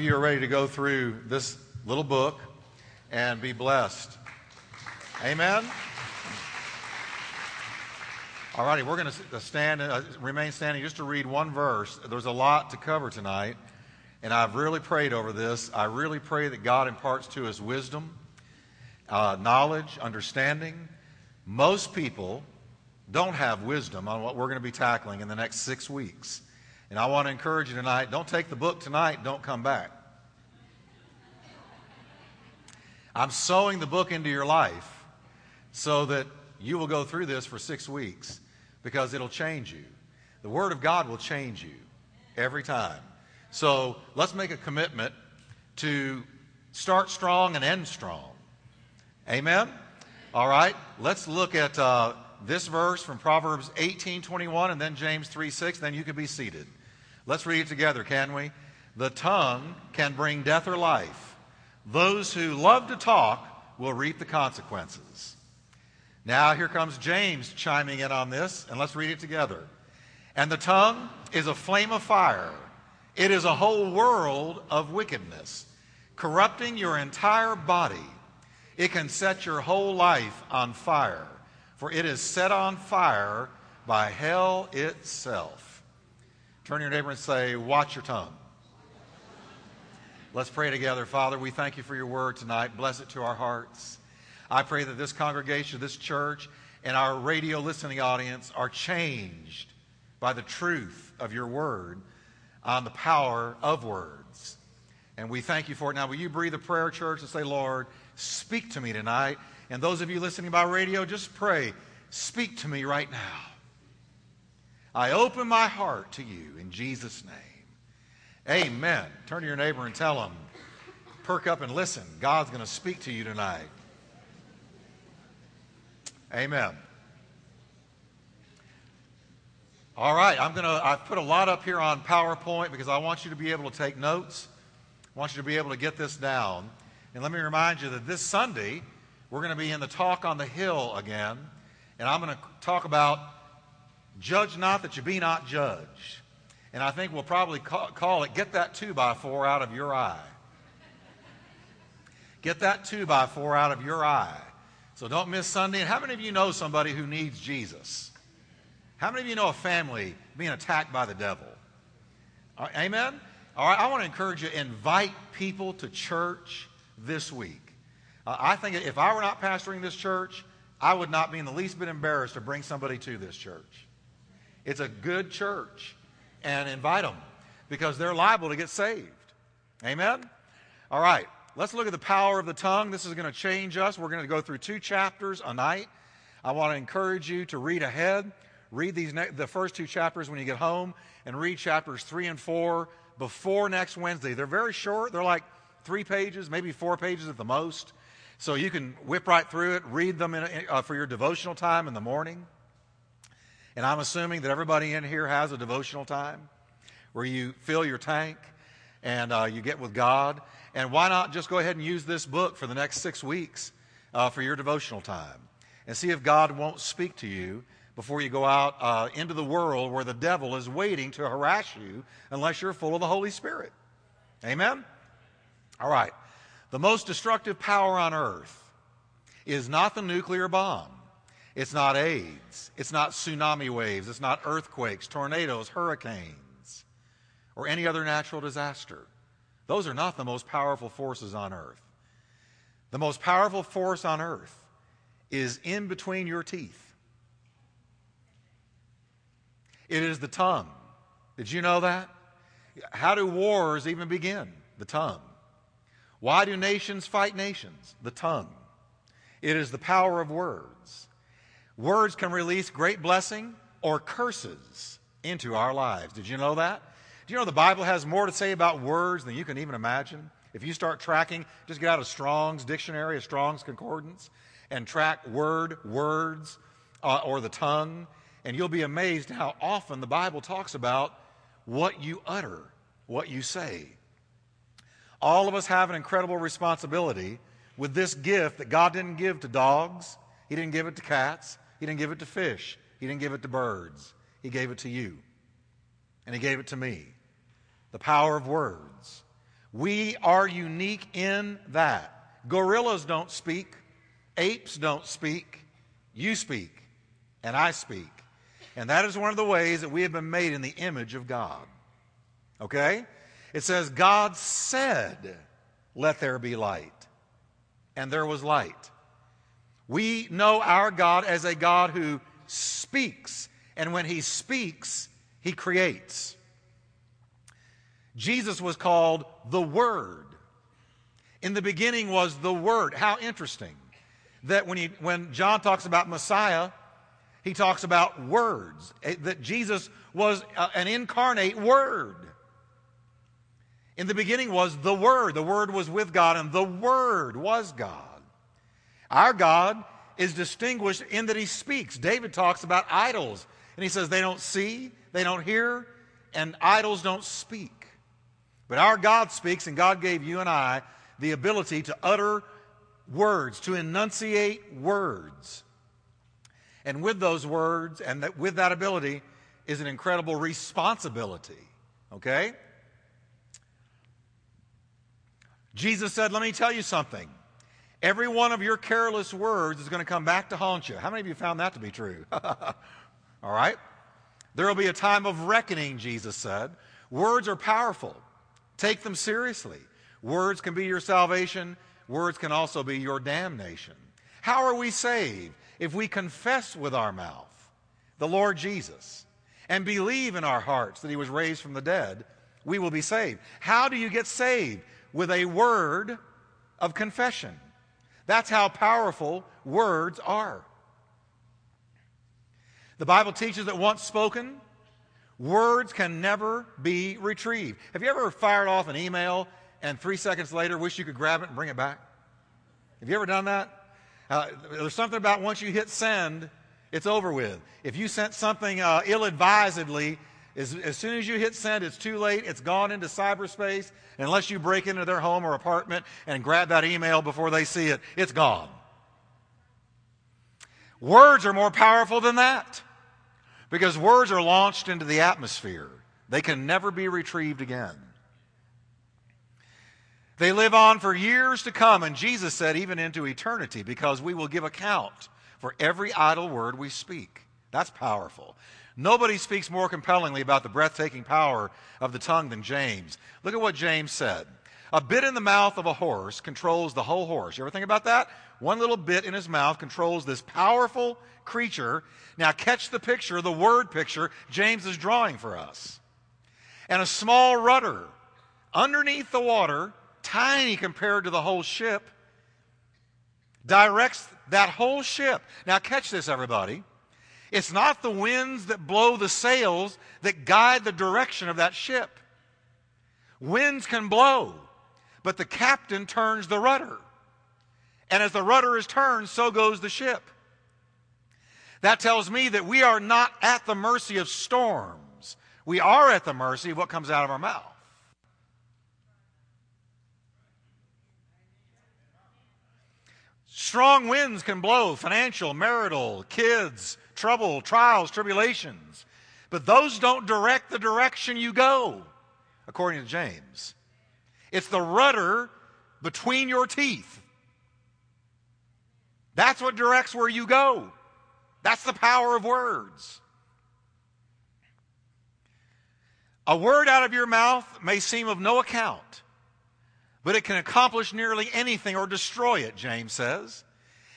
you are ready to go through this little book and be blessed. Amen. All righty, we're going to stand, uh, remain standing just to read one verse. There's a lot to cover tonight, and I've really prayed over this. I really pray that God imparts to us wisdom, uh, knowledge, understanding. Most people don't have wisdom on what we're going to be tackling in the next six weeks. And I want to encourage you tonight don't take the book tonight, don't come back. I'm sowing the book into your life so that you will go through this for six weeks because it'll change you. The Word of God will change you every time. So let's make a commitment to start strong and end strong. Amen? All right, let's look at uh, this verse from Proverbs 18:21 and then James 3:6. Then you can be seated. Let's read it together, can we? The tongue can bring death or life. Those who love to talk will reap the consequences. Now, here comes James chiming in on this, and let's read it together. And the tongue is a flame of fire, it is a whole world of wickedness, corrupting your entire body. It can set your whole life on fire, for it is set on fire by hell itself. Turn to your neighbor and say, Watch your tongue. Let's pray together. Father, we thank you for your word tonight. Bless it to our hearts. I pray that this congregation, this church, and our radio listening audience are changed by the truth of your word on the power of words. And we thank you for it. Now, will you breathe a prayer, church, and say, Lord, speak to me tonight? And those of you listening by radio, just pray, speak to me right now. I open my heart to you in Jesus' name. Amen. Turn to your neighbor and tell him, perk up and listen. God's going to speak to you tonight. Amen. All right, I'm going to I've put a lot up here on PowerPoint because I want you to be able to take notes. I want you to be able to get this down. And let me remind you that this Sunday we're going to be in the talk on the hill again, and I'm going to talk about Judge not that you be not judged. And I think we'll probably call it get that two by four out of your eye. Get that two by four out of your eye. So don't miss Sunday. And how many of you know somebody who needs Jesus? How many of you know a family being attacked by the devil? Uh, amen? All right, I want to encourage you invite people to church this week. Uh, I think if I were not pastoring this church, I would not be in the least bit embarrassed to bring somebody to this church. It's a good church. And invite them because they're liable to get saved. Amen? All right, let's look at the power of the tongue. This is going to change us. We're going to go through two chapters a night. I want to encourage you to read ahead. Read these ne- the first two chapters when you get home, and read chapters three and four before next Wednesday. They're very short. They're like three pages, maybe four pages at the most. So you can whip right through it, read them in, uh, for your devotional time in the morning. And I'm assuming that everybody in here has a devotional time where you fill your tank and uh, you get with God. And why not just go ahead and use this book for the next six weeks uh, for your devotional time and see if God won't speak to you before you go out uh, into the world where the devil is waiting to harass you unless you're full of the Holy Spirit. Amen? All right. The most destructive power on earth is not the nuclear bomb. It's not AIDS. It's not tsunami waves. It's not earthquakes, tornadoes, hurricanes, or any other natural disaster. Those are not the most powerful forces on earth. The most powerful force on earth is in between your teeth. It is the tongue. Did you know that? How do wars even begin? The tongue. Why do nations fight nations? The tongue. It is the power of words. Words can release great blessing or curses into our lives. Did you know that? Do you know the Bible has more to say about words than you can even imagine? If you start tracking, just get out a Strong's dictionary, a Strong's concordance, and track word, words, uh, or the tongue, and you'll be amazed how often the Bible talks about what you utter, what you say. All of us have an incredible responsibility with this gift that God didn't give to dogs, He didn't give it to cats, he didn't give it to fish, He didn't give it to birds. He gave it to you. And He gave it to me. The power of words. We are unique in that. Gorillas don't speak, apes don't speak, you speak, and I speak. And that is one of the ways that we have been made in the image of God. Okay? It says, God said, Let there be light. And there was light. We know our God as a God who speaks. And when he speaks, he creates. Jesus was called the Word. In the beginning was the Word. How interesting that when, he, when John talks about Messiah, he talks about words, eh, that Jesus was uh, an incarnate Word. In the beginning was the Word. The Word was with God, and the Word was God. Our God is distinguished in that He speaks. David talks about idols, and he says they don't see, they don't hear, and idols don't speak. But our God speaks, and God gave you and I the ability to utter words, to enunciate words. And with those words and that, with that ability is an incredible responsibility. Okay? Jesus said, Let me tell you something. Every one of your careless words is going to come back to haunt you. How many of you found that to be true? All right? There will be a time of reckoning, Jesus said. Words are powerful. Take them seriously. Words can be your salvation, words can also be your damnation. How are we saved? If we confess with our mouth the Lord Jesus and believe in our hearts that he was raised from the dead, we will be saved. How do you get saved? With a word of confession. That's how powerful words are. The Bible teaches that once spoken, words can never be retrieved. Have you ever fired off an email and three seconds later wish you could grab it and bring it back? Have you ever done that? Uh, there's something about once you hit send, it's over with. If you sent something uh, ill advisedly, as, as soon as you hit send, it's too late. It's gone into cyberspace. Unless you break into their home or apartment and grab that email before they see it, it's gone. Words are more powerful than that because words are launched into the atmosphere. They can never be retrieved again. They live on for years to come, and Jesus said, even into eternity, because we will give account for every idle word we speak. That's powerful. Nobody speaks more compellingly about the breathtaking power of the tongue than James. Look at what James said. A bit in the mouth of a horse controls the whole horse. You ever think about that? One little bit in his mouth controls this powerful creature. Now, catch the picture, the word picture James is drawing for us. And a small rudder underneath the water tiny compared to the whole ship, directs that whole ship. Now, catch this, everybody. It's not the winds that blow the sails that guide the direction of that ship. Winds can blow, but the captain turns the rudder. And as the rudder is turned, so goes the ship. That tells me that we are not at the mercy of storms. We are at the mercy of what comes out of our mouth. Strong winds can blow financial, marital, kids, trouble, trials, tribulations. But those don't direct the direction you go, according to James. It's the rudder between your teeth. That's what directs where you go. That's the power of words. A word out of your mouth may seem of no account but it can accomplish nearly anything or destroy it, James says.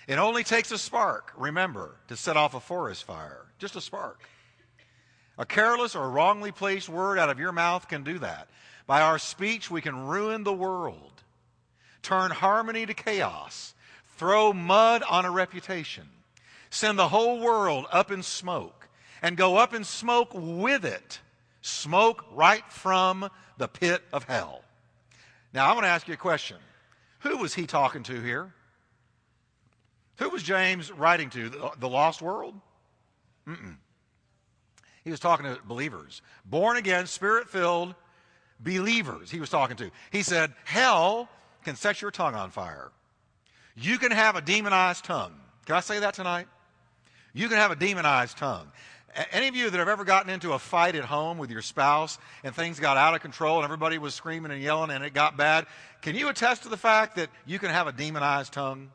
It only takes a spark, remember, to set off a forest fire. Just a spark. A careless or wrongly placed word out of your mouth can do that. By our speech, we can ruin the world, turn harmony to chaos, throw mud on a reputation, send the whole world up in smoke, and go up in smoke with it, smoke right from the pit of hell. Now, I want to ask you a question. Who was he talking to here? Who was James writing to? The, the lost world? Mm-mm. He was talking to believers, born again, spirit filled believers. He was talking to. He said, Hell can set your tongue on fire. You can have a demonized tongue. Can I say that tonight? You can have a demonized tongue. any of you that have ever gotten into a fight at home with your spouse and things got out of control and everybody was screaming and yelling and it got bad, can you attest to the fact that you can have a demonized tongue?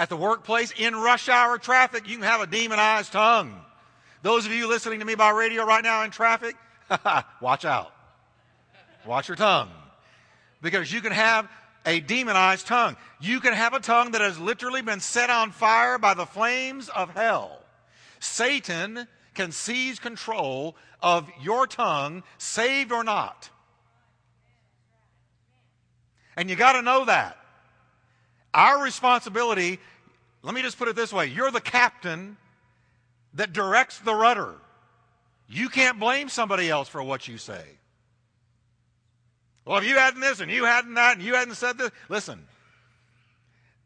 At the workplace, in rush hour traffic, you can have a demonized tongue. Those of you listening to me by radio right now in traffic, watch out. Watch your tongue. Because you can have a demonized tongue. You can have a tongue that has literally been set on fire by the flames of hell. Satan can seize control of your tongue, saved or not. And you got to know that. Our responsibility, let me just put it this way you're the captain that directs the rudder. You can't blame somebody else for what you say. Well, if you hadn't this and you hadn't that and you hadn't said this, listen,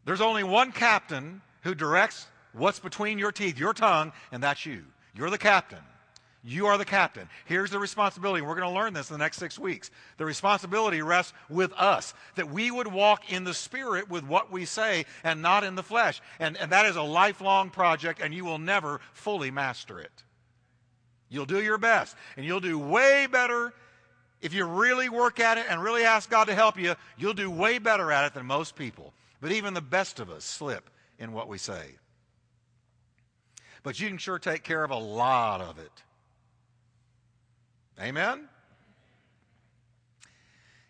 there's only one captain who directs what's between your teeth, your tongue, and that's you. You're the captain. You are the captain. Here's the responsibility. We're going to learn this in the next six weeks. The responsibility rests with us that we would walk in the spirit with what we say and not in the flesh. And, and that is a lifelong project, and you will never fully master it. You'll do your best, and you'll do way better if you really work at it and really ask God to help you, you'll do way better at it than most people. But even the best of us slip in what we say. But you can sure take care of a lot of it. Amen?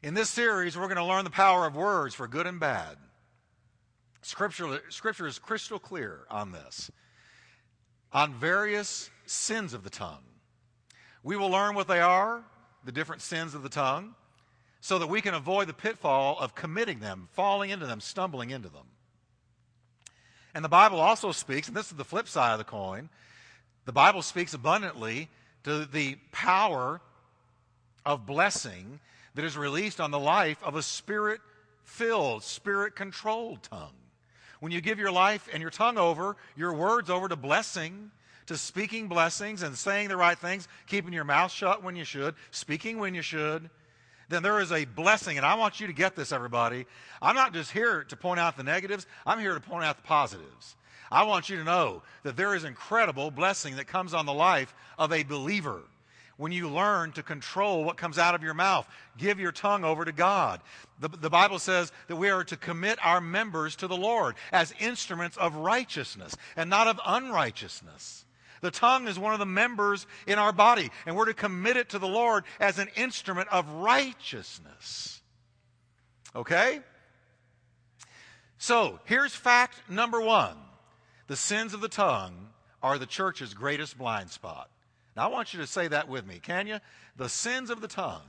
In this series, we're going to learn the power of words for good and bad. Scripture, scripture is crystal clear on this, on various sins of the tongue. We will learn what they are, the different sins of the tongue so that we can avoid the pitfall of committing them, falling into them, stumbling into them. And the Bible also speaks, and this is the flip side of the coin, the Bible speaks abundantly to the power of blessing that is released on the life of a spirit filled, spirit controlled tongue. When you give your life and your tongue over, your words over to blessing, to speaking blessings and saying the right things, keeping your mouth shut when you should, speaking when you should, then there is a blessing. And I want you to get this, everybody. I'm not just here to point out the negatives, I'm here to point out the positives. I want you to know that there is incredible blessing that comes on the life of a believer when you learn to control what comes out of your mouth. Give your tongue over to God. The, the, Bible says that we are to commit our members to the Lord as instruments of righteousness and not of unrighteousness. The tongue is one of the members in our body, and we're to commit it to the Lord as an instrument of righteousness. Okay? So, here's fact number one the sins of the tongue are the church's greatest blind spot. Now, I want you to say that with me, can you? The sins of the tongue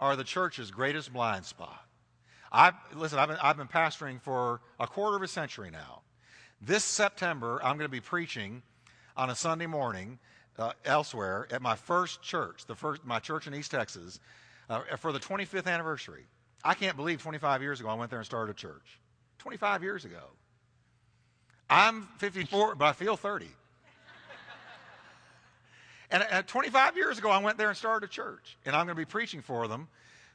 are the church's greatest blind spot. I listen. I've been, I've been pastoring for a quarter of a century now. This September, I'm going to be preaching on a Sunday morning uh, elsewhere at my first church, the first, my church in East Texas, uh, for the 25th anniversary. I can't believe 25 years ago I went there and started a church. 25 years ago. I'm 54, but I feel 30. and 25 years ago, I went there and started a church, and I'm going to be preaching for them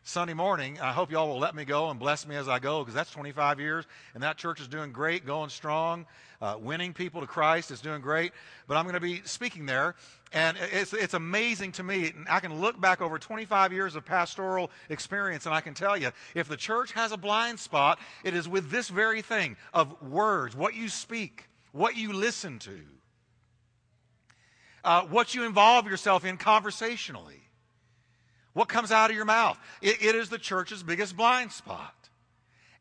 Sunday morning. I hope y'all will let me go and bless me as I go because that's 25 years, and that church is doing great, going strong, uh, winning people to Christ is doing great. But I'm going to be speaking there, and it's, it's amazing to me. I can look back over 25 years of pastoral experience, and I can tell you if the church has a blind spot, it is with this very thing of words, what you speak, what you listen to, uh, what you involve yourself in conversationally. What comes out of your mouth? It, it is the church's biggest blind spot.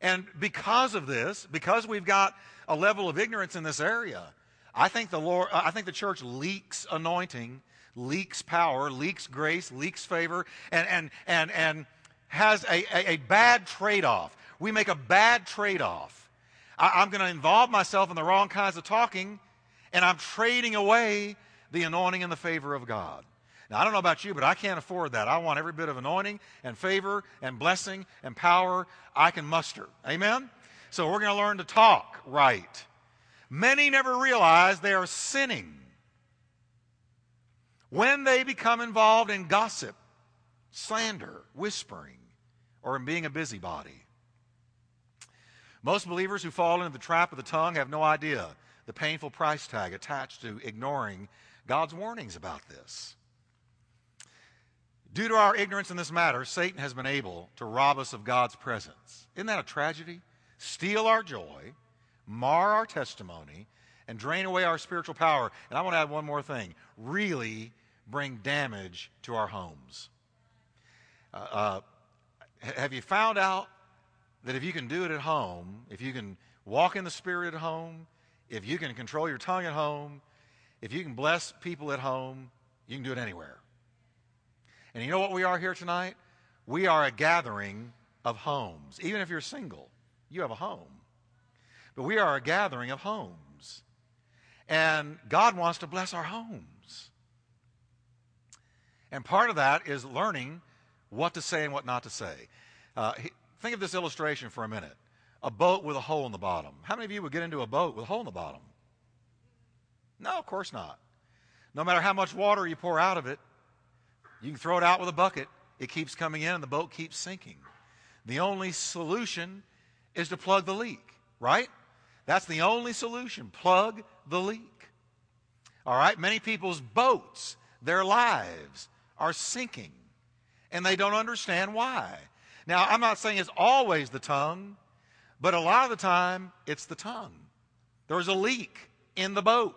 And because of this, because we've got a level of ignorance in this area, I think the Lord, uh, I think the church leaks anointing, leaks power, leaks grace, leaks favor, and and and and has a, a, a bad trade-off. We make a bad trade-off. I, I'm going to involve myself in the wrong kinds of talking, and I'm trading away the anointing and the favor of God. Now, I don't know about you, but I can't afford that. I want every bit of anointing and favor and blessing and power I can muster. Amen? So we're going to learn to talk right. Many never realize they are sinning when they become involved in gossip, slander, whispering, or in being a busybody. Most believers who fall into the trap of the tongue have no idea the painful price tag attached to ignoring God's warnings about this. Due to our ignorance in this matter, Satan has been able to rob us of God's presence. Isn't that a tragedy? Steal our joy, mar our testimony, and drain away our spiritual power. And I want to add one more thing really bring damage to our homes. Uh, uh, have you found out that if you can do it at home, if you can walk in the Spirit at home, if you can control your tongue at home, if you can bless people at home, you can do it anywhere. And you know what we are here tonight? We are a gathering of homes. Even if you're single, you have a home. But we are a gathering of homes. And God wants to bless our homes. And part of that is learning what to say and what not to say. Uh, think of this illustration for a minute a boat with a hole in the bottom. How many of you would get into a boat with a hole in the bottom? No, of course not. No matter how much water you pour out of it, you can throw it out with a bucket, it keeps coming in and the boat keeps sinking. The only solution is to plug the leak, right? That's the only solution. Plug the leak. All right? Many people's boats, their lives, are sinking, and they don't understand why. Now, I'm not saying it's always the tongue, but a lot of the time, it's the tongue. There's a leak in the boat,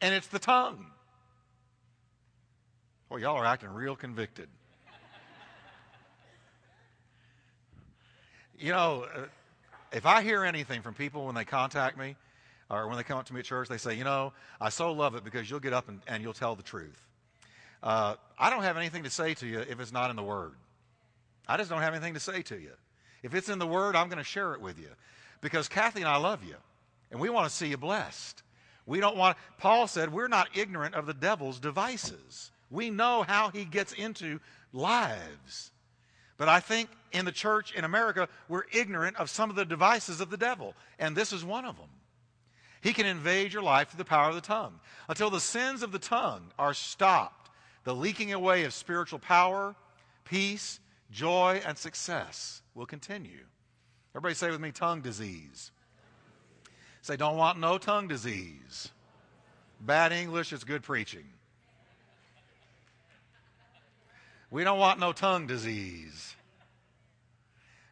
and it's the tongue. Well, y'all are acting real convicted. you know, uh, if I hear anything from people when they contact me or when they come up to me at church, they say, you know, I so love it because you'll get up and, and you'll tell the truth. Uh, I don't have anything to say to you if it's not in the Word. I just don't have anything to say to you. If it's in the Word, I'm going to share it with you because Kathy and I love you and we want to see you blessed. We don't want, Paul said, we're not ignorant of the devil's devices. We know how he gets into lives. But I think in the church in America, we're ignorant of some of the devices of the devil, and this is one of them. He can invade your life through the power of the tongue. Until the sins of the tongue are stopped, the leaking away of spiritual power, peace, joy, and success will continue. Everybody say with me tongue disease. Say, don't want no tongue disease. Bad English is good preaching. We don't want no tongue disease.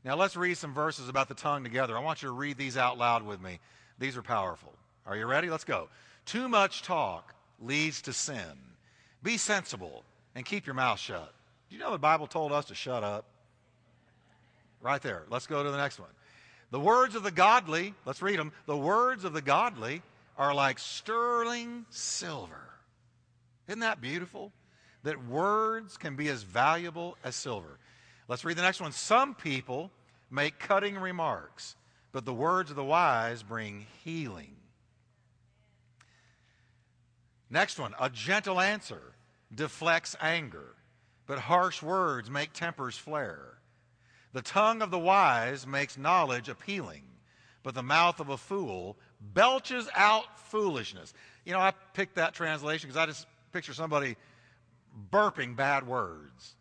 Now let's read some verses about the tongue together. I want you to read these out loud with me. These are powerful. Are you ready? Let's go. Too much talk leads to sin. Be sensible and keep your mouth shut. Do you know the Bible told us to shut up? Right there. Let's go to the next one. The words of the godly, let's read them. The words of the godly are like sterling silver. Isn't that beautiful? That words can be as valuable as silver. Let's read the next one. Some people make cutting remarks, but the words of the wise bring healing. Next one. A gentle answer deflects anger, but harsh words make tempers flare. The tongue of the wise makes knowledge appealing, but the mouth of a fool belches out foolishness. You know, I picked that translation because I just picture somebody burping bad words,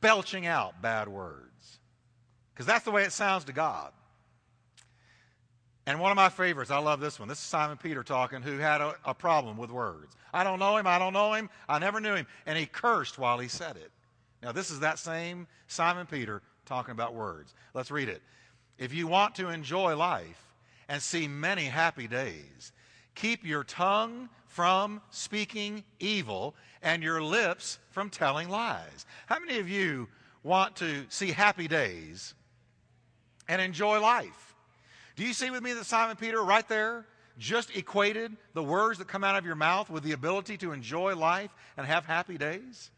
belching out bad words. Because that's the way it sounds to God. And one of my favorites, I love this one. This is Simon Peter talking, who had a, a, problem with words. I don't know him, I don't know him, I never knew him. And he cursed while he said it. Now, this is that same Simon Peter talking about words. Let's read it. If you want to enjoy life and see many happy days, keep your tongue from speaking evil and your lips from telling lies. How many of you want to see happy days and enjoy life? Do you see with me that Simon Peter right there just equated the words that come out of your mouth with the ability to enjoy life and have happy days?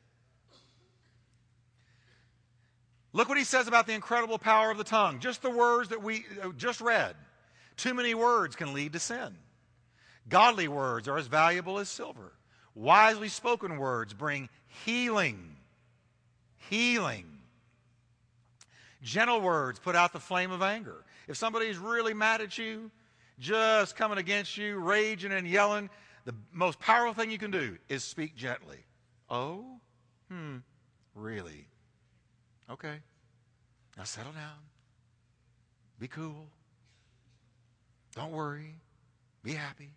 Look what he says about the incredible power of the tongue. Just the words that we uh, just read. Too many words can lead to sin. Godly words are as valuable as silver. Wisely spoken words bring healing. Healing. Gentle words put out the flame of anger. If somebody's really mad at you, just coming against you, raging and yelling, the most powerful thing you can do is speak gently. Oh? Hmm. Really? Okay. Now settle down. Be cool. Don't worry. Be happy.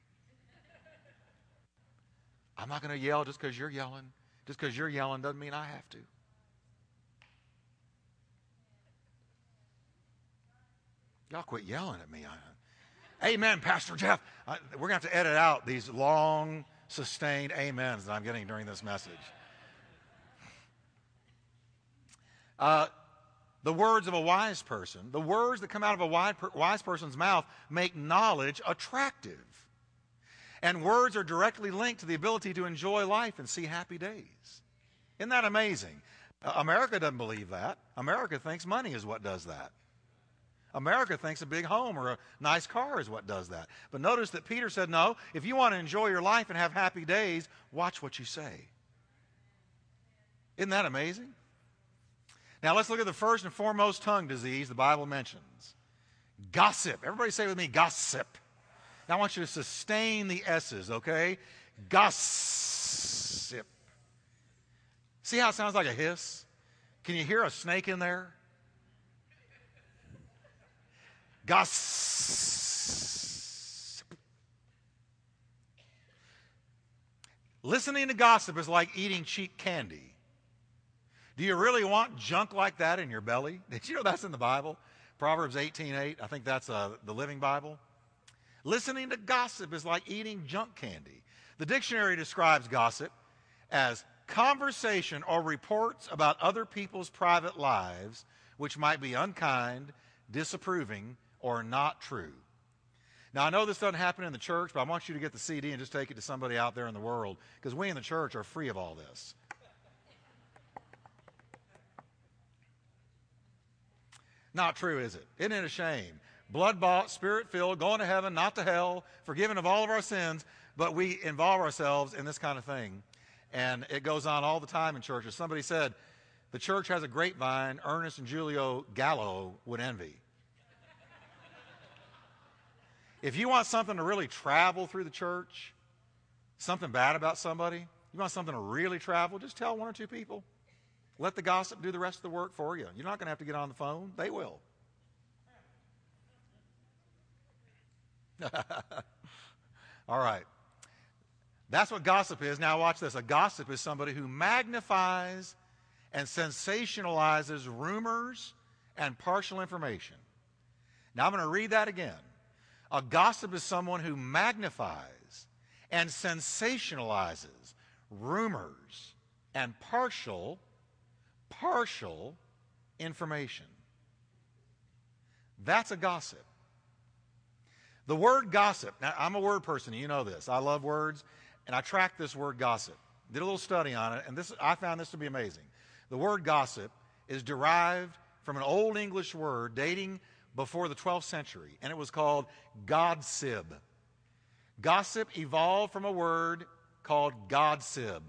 I'm not going to yell just because you're yelling. Just because you're yelling doesn't mean I have to. Y'all quit yelling at me. Amen, Pastor Jeff. I, we're going to have to edit out these long, sustained amens that I'm getting during this message. Uh, the words of a wise person, the words that come out of a wise person's mouth make knowledge attractive. And words are directly linked to the ability to enjoy life and see happy days. Isn't that amazing? America doesn't believe that. America thinks money is what does that. America thinks a big home or a nice car is what does that. But notice that Peter said, no, if you want to enjoy your life and have happy days, watch what you say. Isn't that amazing? Now let's look at the first and foremost tongue disease the Bible mentions gossip. Everybody say with me, gossip. Now I want you to sustain the S's, okay? Gossip. See how it sounds like a hiss? Can you hear a snake in there? Gossip. Listening to gossip is like eating cheap candy. Do you really want junk like that in your belly? Did you know that's in the Bible? Proverbs 18:8. I think that's uh, the Living Bible. Listening to gossip is like eating junk candy. The dictionary describes gossip as conversation or reports about other people's private lives which might be unkind, disapproving, or not true. Now, I know this doesn't happen in the church, but I want you to get the CD and just take it to somebody out there in the world because we in the church are free of all this. Not true, is it? Isn't it a shame? Blood bought, spirit filled, going to heaven, not to hell, forgiven of all of our sins, but we involve ourselves in this kind of thing. And it goes on all the time in churches. Somebody said, the church has a grapevine Ernest and Julio Gallo would envy. If you want something to really travel through the church, something bad about somebody, you want something to really travel, just tell one or two people. Let the gossip do the rest of the work for you. You're not going to have to get on the phone, they will. All right. That's what gossip is. Now, watch this. A gossip is somebody who magnifies and sensationalizes rumors and partial information. Now, I'm going to read that again. A gossip is someone who magnifies and sensationalizes rumors and partial, partial information. That's a gossip. The word gossip, now I'm a word person, you know this. I love words, and I tracked this word gossip. Did a little study on it, and this I found this to be amazing. The word gossip is derived from an old English word dating before the 12th century, and it was called godsib. Gossip evolved from a word called godsib.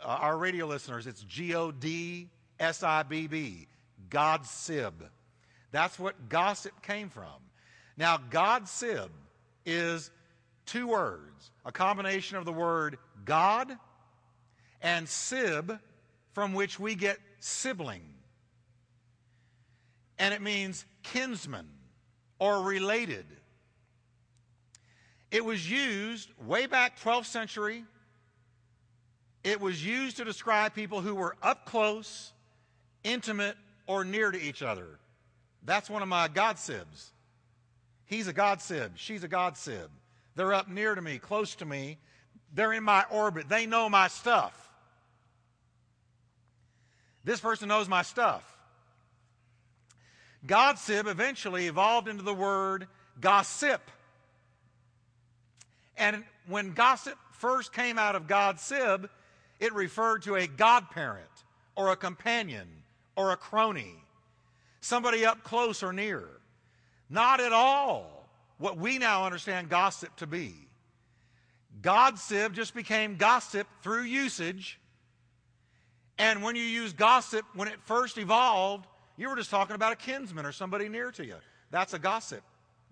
Uh, our radio listeners, it's G O D S I B B, godsib. That's what gossip came from. Now, godsib is two words, a combination of the word God and sib, from which we get sibling and it means kinsman or related. It was used way back 12th century. It was used to describe people who were up close, intimate, or near to each other. That's one of my godsibs. He's a God sib. She's a God sib. They're up near to me, close to me. They're in my orbit. They know my stuff. This person knows my stuff. God sib eventually evolved into the word gossip. And when gossip first came out of God sib, it referred to a godparent or a companion or a crony, somebody up close or near. Not at all what we now understand gossip to be. Gossip just became gossip through usage. And when you use gossip, when it first evolved, you were just talking about a kinsman or somebody near to you. That's a gossip.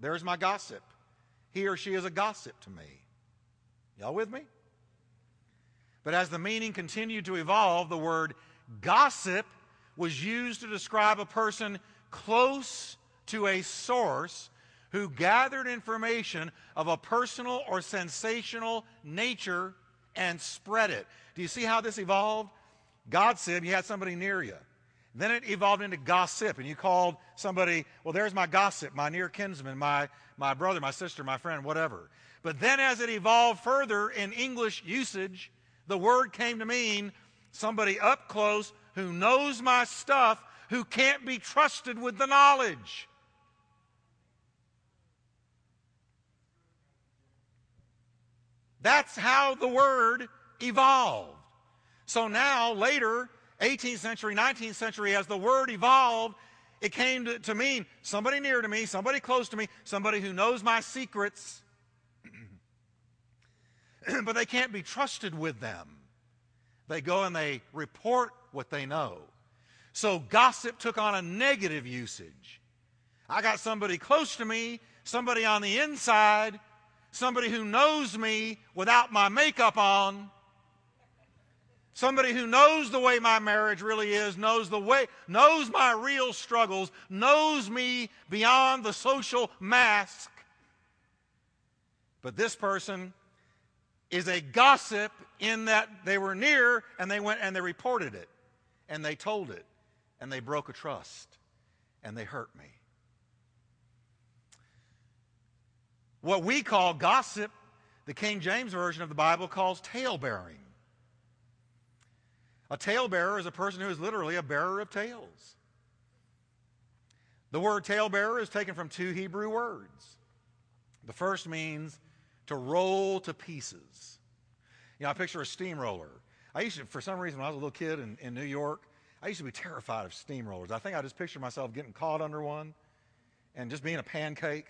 There's my gossip. He or she is a gossip to me. Y'all with me? But as the meaning continued to evolve, the word gossip was used to describe a person close to a source who gathered information of a personal or sensational nature and spread it. Do you see how this evolved? God sib you had somebody near you. Then it evolved into gossip, and you called somebody, well, there's my gossip, my near kinsman, my, my brother, my sister, my friend, whatever. But then as it evolved further in English usage, the word came to mean somebody up close who knows my stuff, who can't be trusted with the knowledge. That's how the word evolved. So now, later, 18th century, 19th century, as the word evolved, it came to, to mean somebody near to me, somebody close to me, somebody who knows my secrets, but they can't be trusted with them. They go and they report what they know. So gossip took on a negative usage. I got somebody close to me, somebody on the inside, somebody who knows me without my makeup on, somebody who knows the way my marriage really is, knows the way, knows my real struggles, knows me beyond the social mask. But this person is a gossip in that they were near and they went and they reported it and they told it and they broke a trust and they hurt me. What we call gossip, the King James Version of the Bible calls talebearing. A talebearer is a person who is literally a bearer of tales. The word talebearer is taken from two Hebrew words. The first means to roll to pieces. You know, I picture a steamroller. I used to, for some reason, when I was a little kid in, in New York, I used to be terrified of steamrollers. I think I just pictured myself getting caught under one and just being a pancake,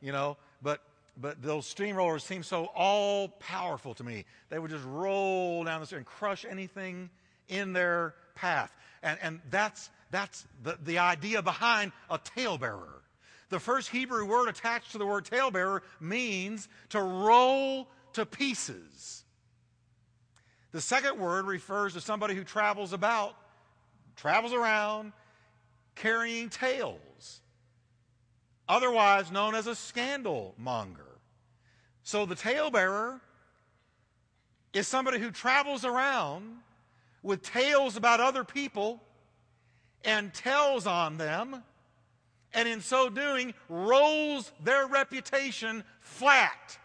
you know. But but those steamrollers seem so all powerful to me. They would just roll down the street and crush anything in their path. And, and that's, that's the, the idea behind a talebearer. The first Hebrew word attached to the word talebearer means to roll to pieces. The second word refers to somebody who travels about, travels around, carrying tales, otherwise known as a scandal monger. So the talebearer is somebody who travels around with tales about other people and tells on them, and in so doing, rolls their reputation flat.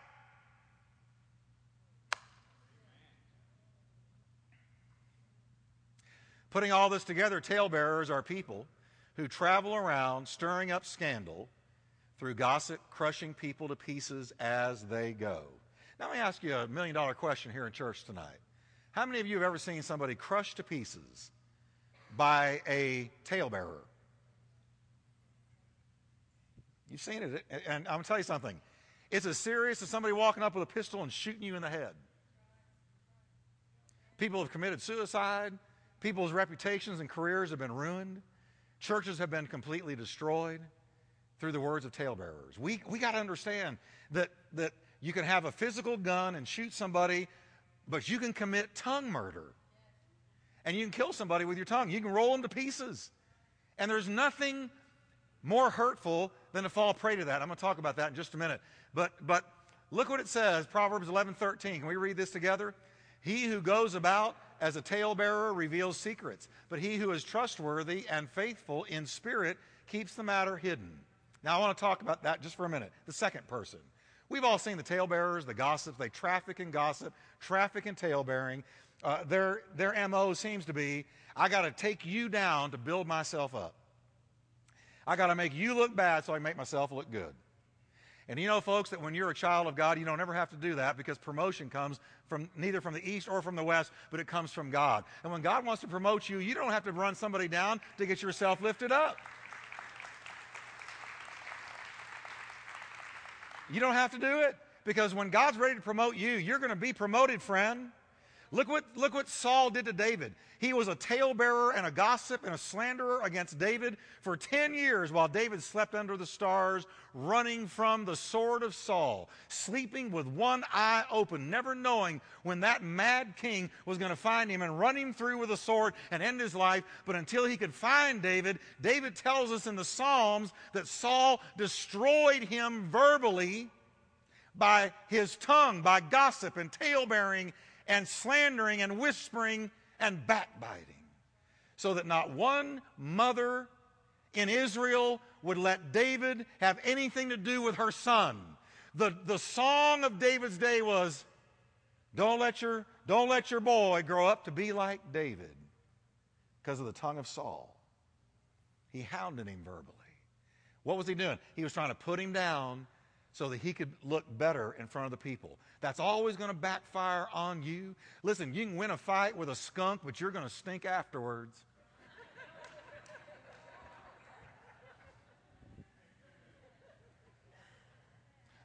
Putting all this together, talebearers are people who travel around stirring up scandal through gossip, crushing people to pieces as they go. Now, let me ask you a million dollar question here in church tonight. How many of you have ever seen somebody crushed to pieces by a talebearer? You've seen it, and I'm going to tell you something. It's as serious as somebody walking up with a pistol and shooting you in the head. People have committed suicide. People's reputations and careers have been ruined. Churches have been completely destroyed through the words of talebearers. We, we got to understand that, that you can have a physical gun and shoot somebody but you can commit tongue murder. And you can kill somebody with your tongue. You can roll them to pieces. And there's nothing more hurtful than to fall prey to that. I'm going to talk about that in just a minute. But, but look what it says Proverbs 11 13. Can we read this together? He who goes about as a talebearer reveals secrets, but he who is trustworthy and faithful in spirit keeps the matter hidden. Now, I want to talk about that just for a minute. The second person. We've all seen the talebearers, the gossips. They traffic in gossip, traffic in talebearing. Uh, their, their MO seems to be I got to take you down to build myself up. I got to make you look bad so I can make myself look good. And you know, folks, that when you're a child of God, you don't ever have to do that because promotion comes from neither from the east or from the west, but it comes from God. And when God wants to promote you, you don't have to run somebody down to get yourself lifted up. You don't have to do it because when God's ready to promote you, you're going to be promoted, friend. Look what, look what Saul did to David. He was a talebearer and a gossip and a slanderer against David for 10 years while David slept under the stars, running from the sword of Saul, sleeping with one eye open, never knowing when that mad king was going to find him and run him through with a sword and end his life. But until he could find David, David tells us in the Psalms that Saul destroyed him verbally by his tongue, by gossip and talebearing and slandering and whispering and backbiting, so that not one mother in Israel would let David have anything to do with her son. The, the song of David's day was, don't let, your, don't let your boy grow up to be like David because of the tongue of Saul. He hounded him verbally. What was he doing? He was trying to put him down so that he could look better in front of the people. That's always going to backfire on you. Listen, you can win a fight with a skunk, but you're going to stink afterwards.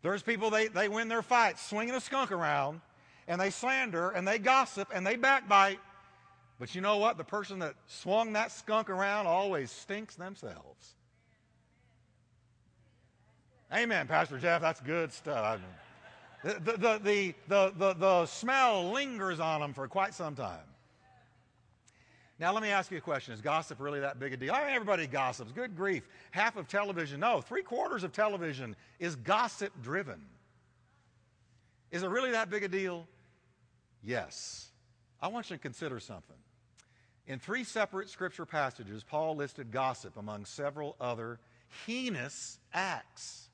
There's people, they, they win their fights swinging a skunk around, and they slander, and they gossip, and they backbite. But you know what? The person that swung that skunk around always stinks themselves. Amen, Pastor Jeff. That's good stuff. The, the, the, the, the, the, smell lingers on them for quite some time. Now, let me ask you a question. Is gossip really that big a deal? I mean, everybody gossips. Good grief. Half of television, no, three quarters of television is gossip driven. Is it really that big a deal? Yes. I want you to consider something. In three separate scripture passages, Paul listed gossip among several other heinous acts.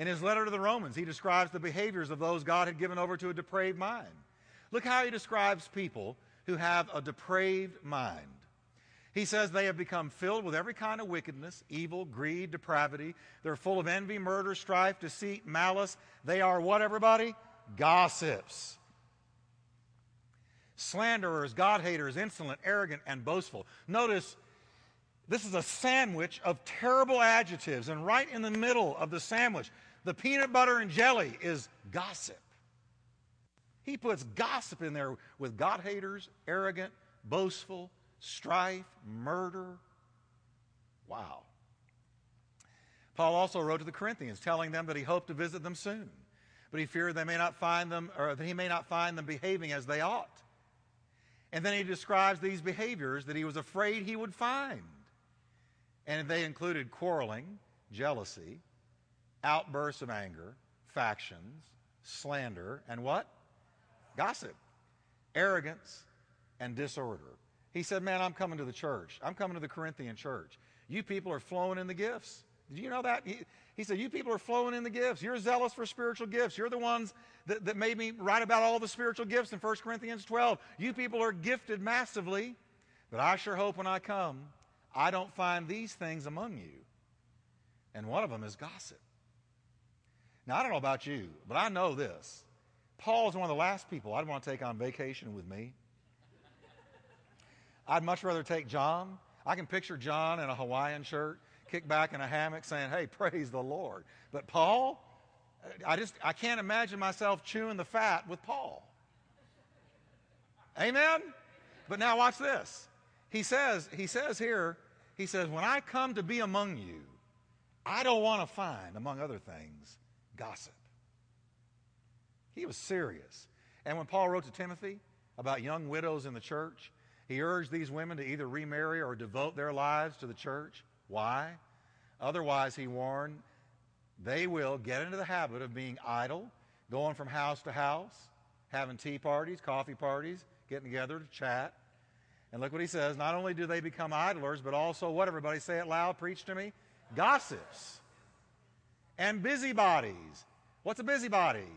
In his letter to the Romans, he describes the behaviors of those God had given over to a depraved mind. Look how he describes people who have a depraved mind. He says they have become filled with every kind of wickedness, evil, greed, depravity. They're full of envy, murder, strife, deceit, malice. They are what, everybody? Gossips. Slanderers, God haters, insolent, arrogant, and boastful. Notice this is a sandwich of terrible adjectives, and right in the middle of the sandwich, the peanut butter and jelly is gossip. He puts gossip in there with God haters, arrogant, boastful, strife, murder. Wow. Paul also wrote to the Corinthians telling them that he hoped to visit them soon, but he feared they may not find them or that he may not find them behaving as they ought. And then he describes these behaviors that he was afraid he would find. And they included quarreling, jealousy, outbursts of anger, factions, slander, and what? Gossip, arrogance, and disorder. He said, Man, I'm coming to the church. I'm coming to the Corinthian church. You people are flowing in the gifts. Did you know that? He, he, said, You people are flowing in the gifts. You're zealous for spiritual gifts. You're the ones that, that made me write about all the spiritual gifts in 1 Corinthians 12. You people are gifted massively, but I sure hope when I come, I don't find these things among you. And one of them is gossip. Now, I don't know about you, but I know this. Paul is one of the last people I'd want to take on vacation with me. I'd much rather take John. I can picture John in a Hawaiian shirt, kick back in a hammock saying, Hey, praise the Lord. But Paul, I just I can't imagine myself chewing the fat with Paul. Amen? But now watch this. He says, he says here, he says, When I come to be among you, I don't want to find, among other things, gossip. He was serious. And when Paul wrote to Timothy about young widows in the church, he urged these women to either remarry or devote their lives to the church. Why? Otherwise, he warned, they will get into the habit of being idle, going from house to house, having tea parties, coffee parties, getting together to chat. And look what he says. Not only do they become idlers, but also what everybody say it loud, preach to me? Gossips and busybodies. What's a busybody?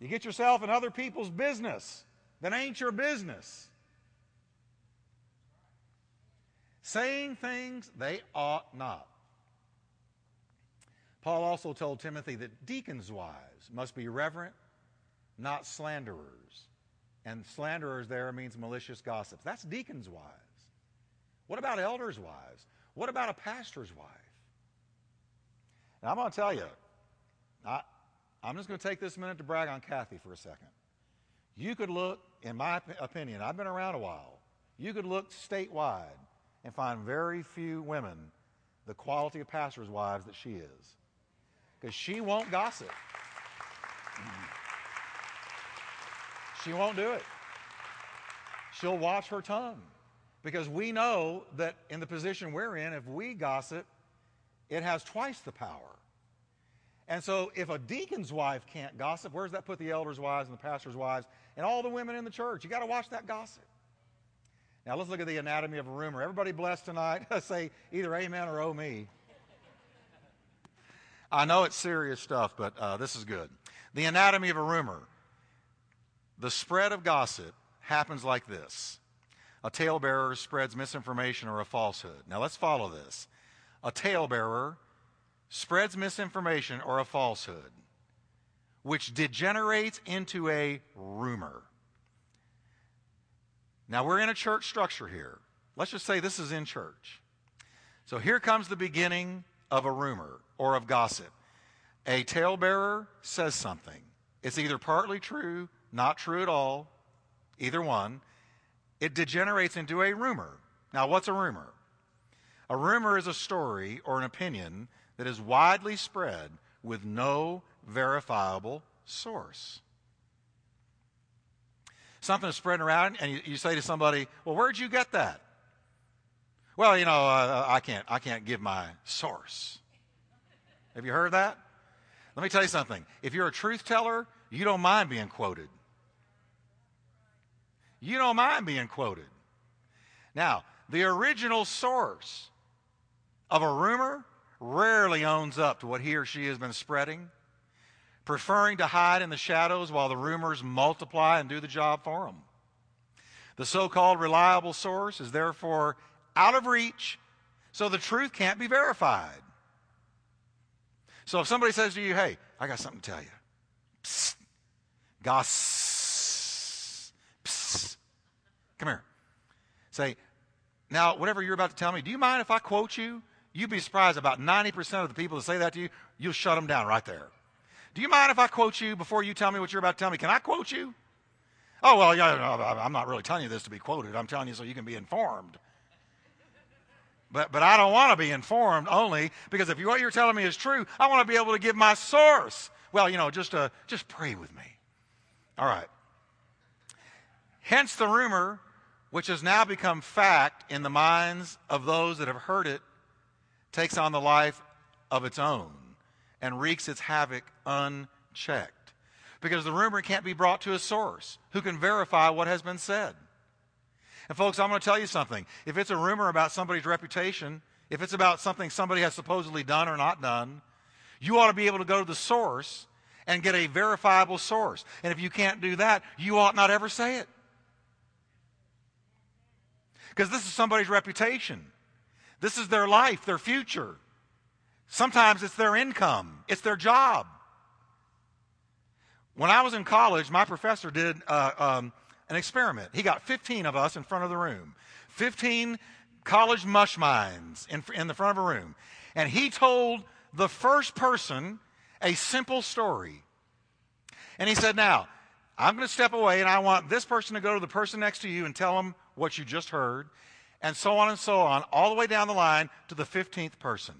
You get yourself in other people's business that ain't your business. Saying things they ought not. Paul also told Timothy that deacons' wives must be reverent, not slanderers. And slanderers there means malicious gossips. That's deacons' wives. What about elders' wives? What about a pastor's wife? And I'm going to tell you, I, I'm just going to take this minute to brag on Kathy for a second. You could look, in my opinion, I've been around a while, you could look statewide and find very few women the quality of pastors' wives that she is. Because she won't gossip. She won't do it. She'll watch her tongue. Because we know that in the position we're in, if we gossip, it has twice the power. And so if a deacon's wife can't gossip, where does that put the elders' wives and the pastor's wives and all the women in the church? You got to watch that gossip. Now let's look at the anatomy of a rumor. Everybody blessed tonight? Say either amen or oh me. I know it's serious stuff, but uh, this is good. The anatomy of a rumor. The spread of gossip happens like this a talebearer spreads misinformation or a falsehood. Now let's follow this. A talebearer spreads misinformation or a falsehood, which degenerates into a rumor. Now we're in a church structure here. Let's just say this is in church. So here comes the beginning of a rumor or of gossip. A talebearer says something. It's either partly true, not true at all, either one. It degenerates into a rumor. Now, what's a rumor? A rumor is a story or an opinion that is widely spread with no verifiable source. Something is spreading around, and you, you say to somebody, Well, where'd you get that? Well, you know, uh, I, can't, I can't give my source. Have you heard that? Let me tell you something. If you're a truth teller, you don't mind being quoted. You don't mind being quoted. Now, the original source of a rumor rarely owns up to what he or she has been spreading, preferring to hide in the shadows while the rumors multiply and do the job for them. The so called reliable source is therefore out of reach, so the truth can't be verified. So if somebody says to you, hey, I got something to tell you, Psst. goss, Psst. come here. Say, now, whatever you're about to tell me, do you mind if I quote you? You'd be surprised about 90% of the people that say that to you, you'll shut them down right there. Do you mind if I quote you before you tell me what you're about to tell me? Can I quote you? Oh, well, yeah, I'm not really telling you this to be quoted. I'm telling you so you can be informed. But, but I don't want to be informed only because if what you're telling me is true, I want to be able to give my source. Well, you know, just, uh, just pray with me. All right. Hence the rumor, which has now become fact in the minds of those that have heard it, takes on the life of its own and wreaks its havoc unchecked. Because the rumor can't be brought to a source who can verify what has been said. And folks, I'm going to tell you something. If it's a rumor about somebody's reputation, if it's about something somebody has supposedly done or not done, you ought to be able to go to the source and get a verifiable source. And if you can't do that, you ought not ever say it. Because this is somebody's reputation. This is their life, their future. Sometimes it's their income, it's their job. When I was in college, my professor did uh, um, an experiment. He got 15 of us in front of the room, 15 college mush minds in, in the front of a room. And he told the first person a simple story. And he said, Now, I'm going to step away and I want this person to go to the person next to you and tell them what you just heard, and so on and so on, all the way down the line to the 15th person.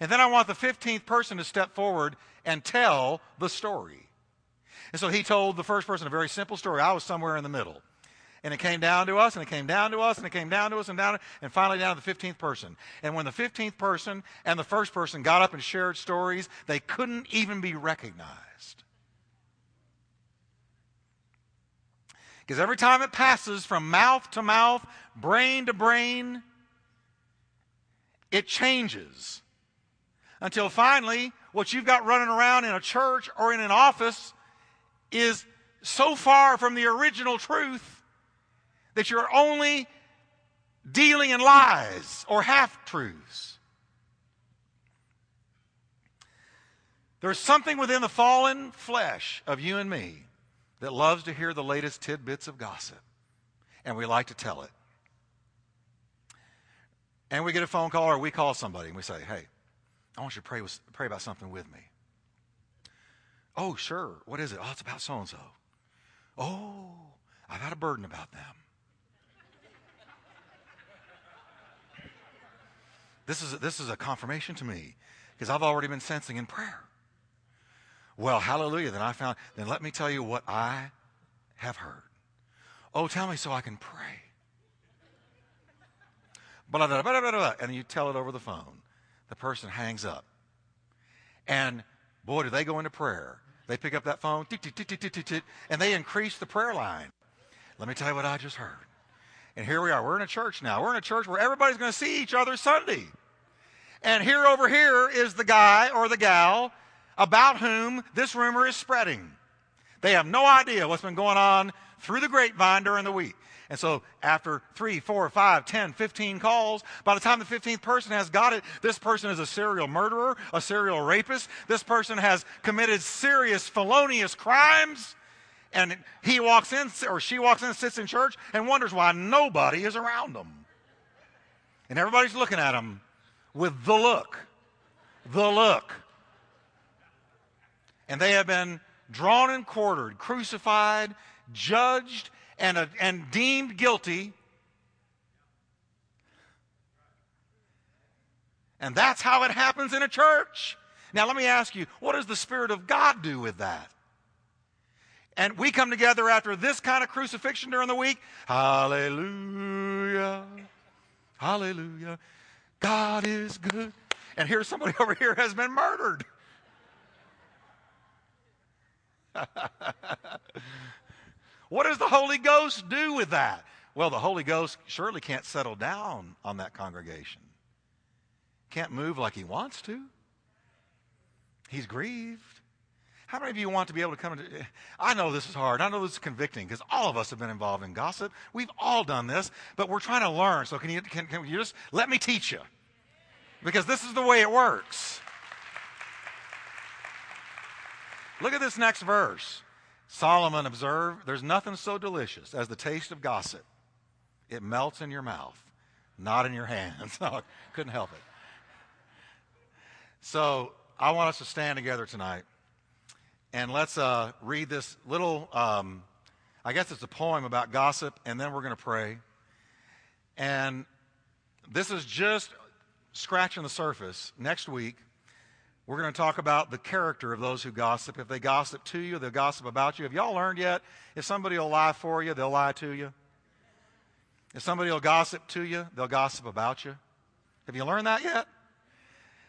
And then I want the 15th person to step forward and tell the story. And so he told the first person a very simple story. I was somewhere in the middle. And it came down to us, and it came down to us, and it came down to us, and down, and finally down to the 15th person. And when the 15th person and the first person got up and shared stories, they couldn't even be recognized. Because every time it passes from mouth to mouth, brain to brain, it changes. Until finally, what you've got running around in a church or in an office is so far from the original truth that you're only dealing in lies or half truths. There's something within the fallen flesh of you and me that loves to hear the latest tidbits of gossip, and we like to tell it. And we get a phone call or we call somebody and we say, Hey, I want you to pray, with, pray about something with me. Oh, sure. What is it? Oh, it's about so and so. Oh, I've had a burden about them. This is, this is a confirmation to me because I've already been sensing in prayer. Well, hallelujah. Then I found, then let me tell you what I have heard. Oh, tell me so I can pray. Blah, blah, blah, blah, blah, and you tell it over the phone. The person hangs up. And boy, do they go into prayer. They pick up that phone, and they increase the prayer line. Let me tell you what I just heard. And here we are. We're in a church now. We're in a church where everybody's going to see each other Sunday. And here over here is the guy or the gal about whom this rumor is spreading. They have no idea what's been going on through the grapevine during the week. And so after three, four, five, ten, fifteen calls, by the time the 15th person has got it, this person is a serial murderer, a serial rapist. This person has committed serious felonious crimes. And he walks in, or she walks in, sits in church, and wonders why nobody is around them. And everybody's looking at him with the look. The look. And they have been drawn and quartered, crucified, judged, and, uh, and deemed guilty. And that's how it happens in a church. Now, let me ask you, what does the Spirit of God do with that? And we come together after this kind of crucifixion during the week. Hallelujah. Hallelujah. God is good. And here's somebody over here has been murdered. what does the Holy Ghost do with that? Well, the Holy Ghost surely can't settle down on that congregation. Can't move like he wants to. He's grieved. How many of you want to be able to come into. I know this is hard. I know this is convicting because all of us have been involved in gossip. We've all done this, but we're trying to learn. So can you, can, can you just let me teach you? Because this is the way it works. Look at this next verse. Solomon observed, there's nothing so delicious as the taste of gossip. It melts in your mouth, not in your hands. couldn't help it. So I want us to stand together tonight and let's uh, read this little, um, I guess it's a poem about gossip, and then we're going to pray. And this is just scratching the surface. Next week, we're going to talk about the character of those who gossip. If they gossip to you, they'll gossip about you. Have y'all learned yet? If somebody will lie for you, they'll lie to you. If somebody will gossip to you, they'll gossip about you. Have you learned that yet?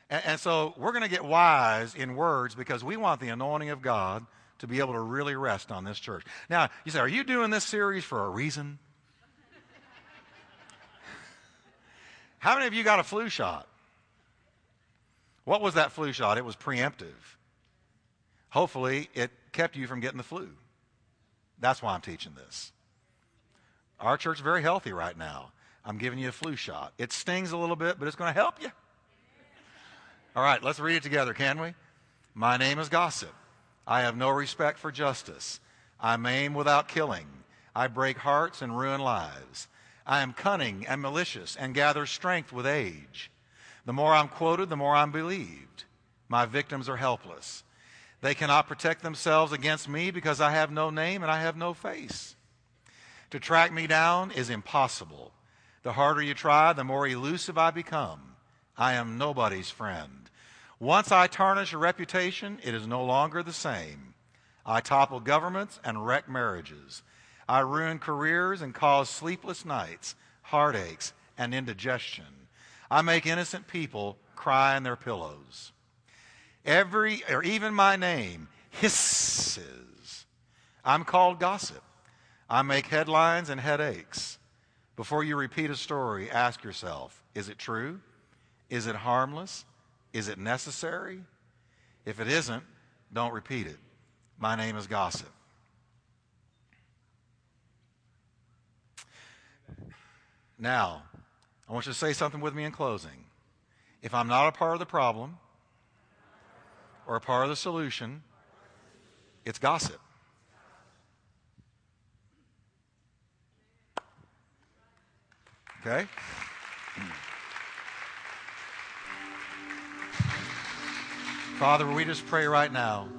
And, and so we're going to get wise in words because we want the anointing of God to be able to really rest on this church. Now, you say, are you doing this series for a reason? How many of you got a flu shot? What was that flu shot? It was preemptive. Hopefully, it kept you from getting the flu. That's why I'm teaching this. Our church is very healthy right now. I'm giving you a flu shot. It stings a little bit, but it's going to help you. All right, let's read it together, can we? My name is gossip. I have no respect for justice. I maim without killing. I break hearts and ruin lives. I am cunning and malicious and gather strength with age. The more I'm quoted, the more I'm believed. My victims are helpless. They cannot protect themselves against me because I have no name and I have no face. To track me down is impossible. The harder you try, the more elusive I become. I am nobody's friend. Once I tarnish a reputation, it is no longer the same. I topple governments and wreck marriages. I ruin careers and cause sleepless nights, heartaches, and indigestion. I make innocent people cry in their pillows. Every, or even my name, hisses. I'm called gossip. I make headlines and headaches. Before you repeat a story, ask yourself is it true? Is it harmless? Is it necessary? If it isn't, don't repeat it. My name is gossip. Now, I want you to say something with me in closing. If I'm not a part of the problem or a part of the solution, it's gossip. Okay? Father, we just pray right now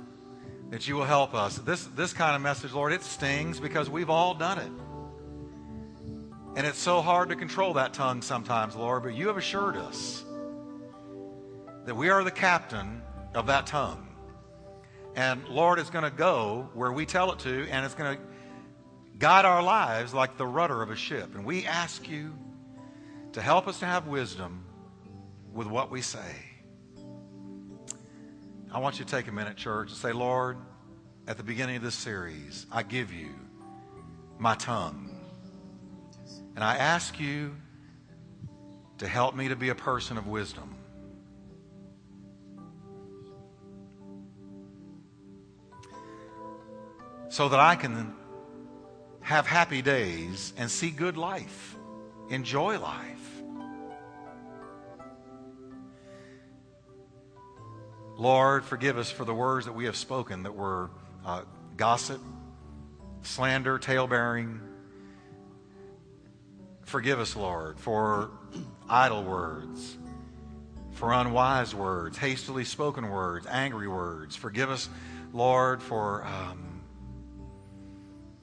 that you will help us. This, this kind of message, Lord, it stings because we've all done it. And it's so hard to control that tongue sometimes, Lord, but you have assured us that we are the captain of that tongue. And Lord, it's going to go where we tell it to, and it's going to guide our lives like the rudder of a ship. And we ask you to help us to have wisdom with what we say. I want you to take a minute, church, and say, Lord, at the beginning of this series, I give you my tongue. And I ask you to help me to be a person of wisdom. So that I can have happy days and see good life, enjoy life. Lord, forgive us for the words that we have spoken that were uh, gossip, slander, tale bearing. Forgive us, Lord, for idle words, for unwise words, hastily spoken words, angry words. Forgive us, Lord, for um,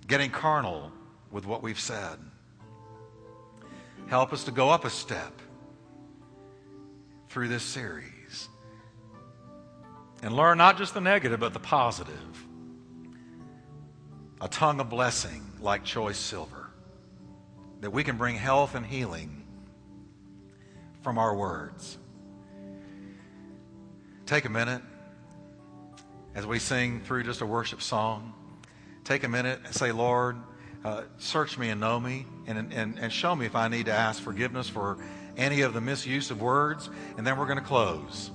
getting carnal with what we've said. Help us to go up a step through this series and learn not just the negative, but the positive. A tongue of blessing like choice silver, that we can bring health and healing from our words. Take a minute as we sing through just a worship song. Take a minute and say, Lord, uh, search me and know me and, and, and show me if I need to ask forgiveness for any of the misuse of words. And then we're going to close.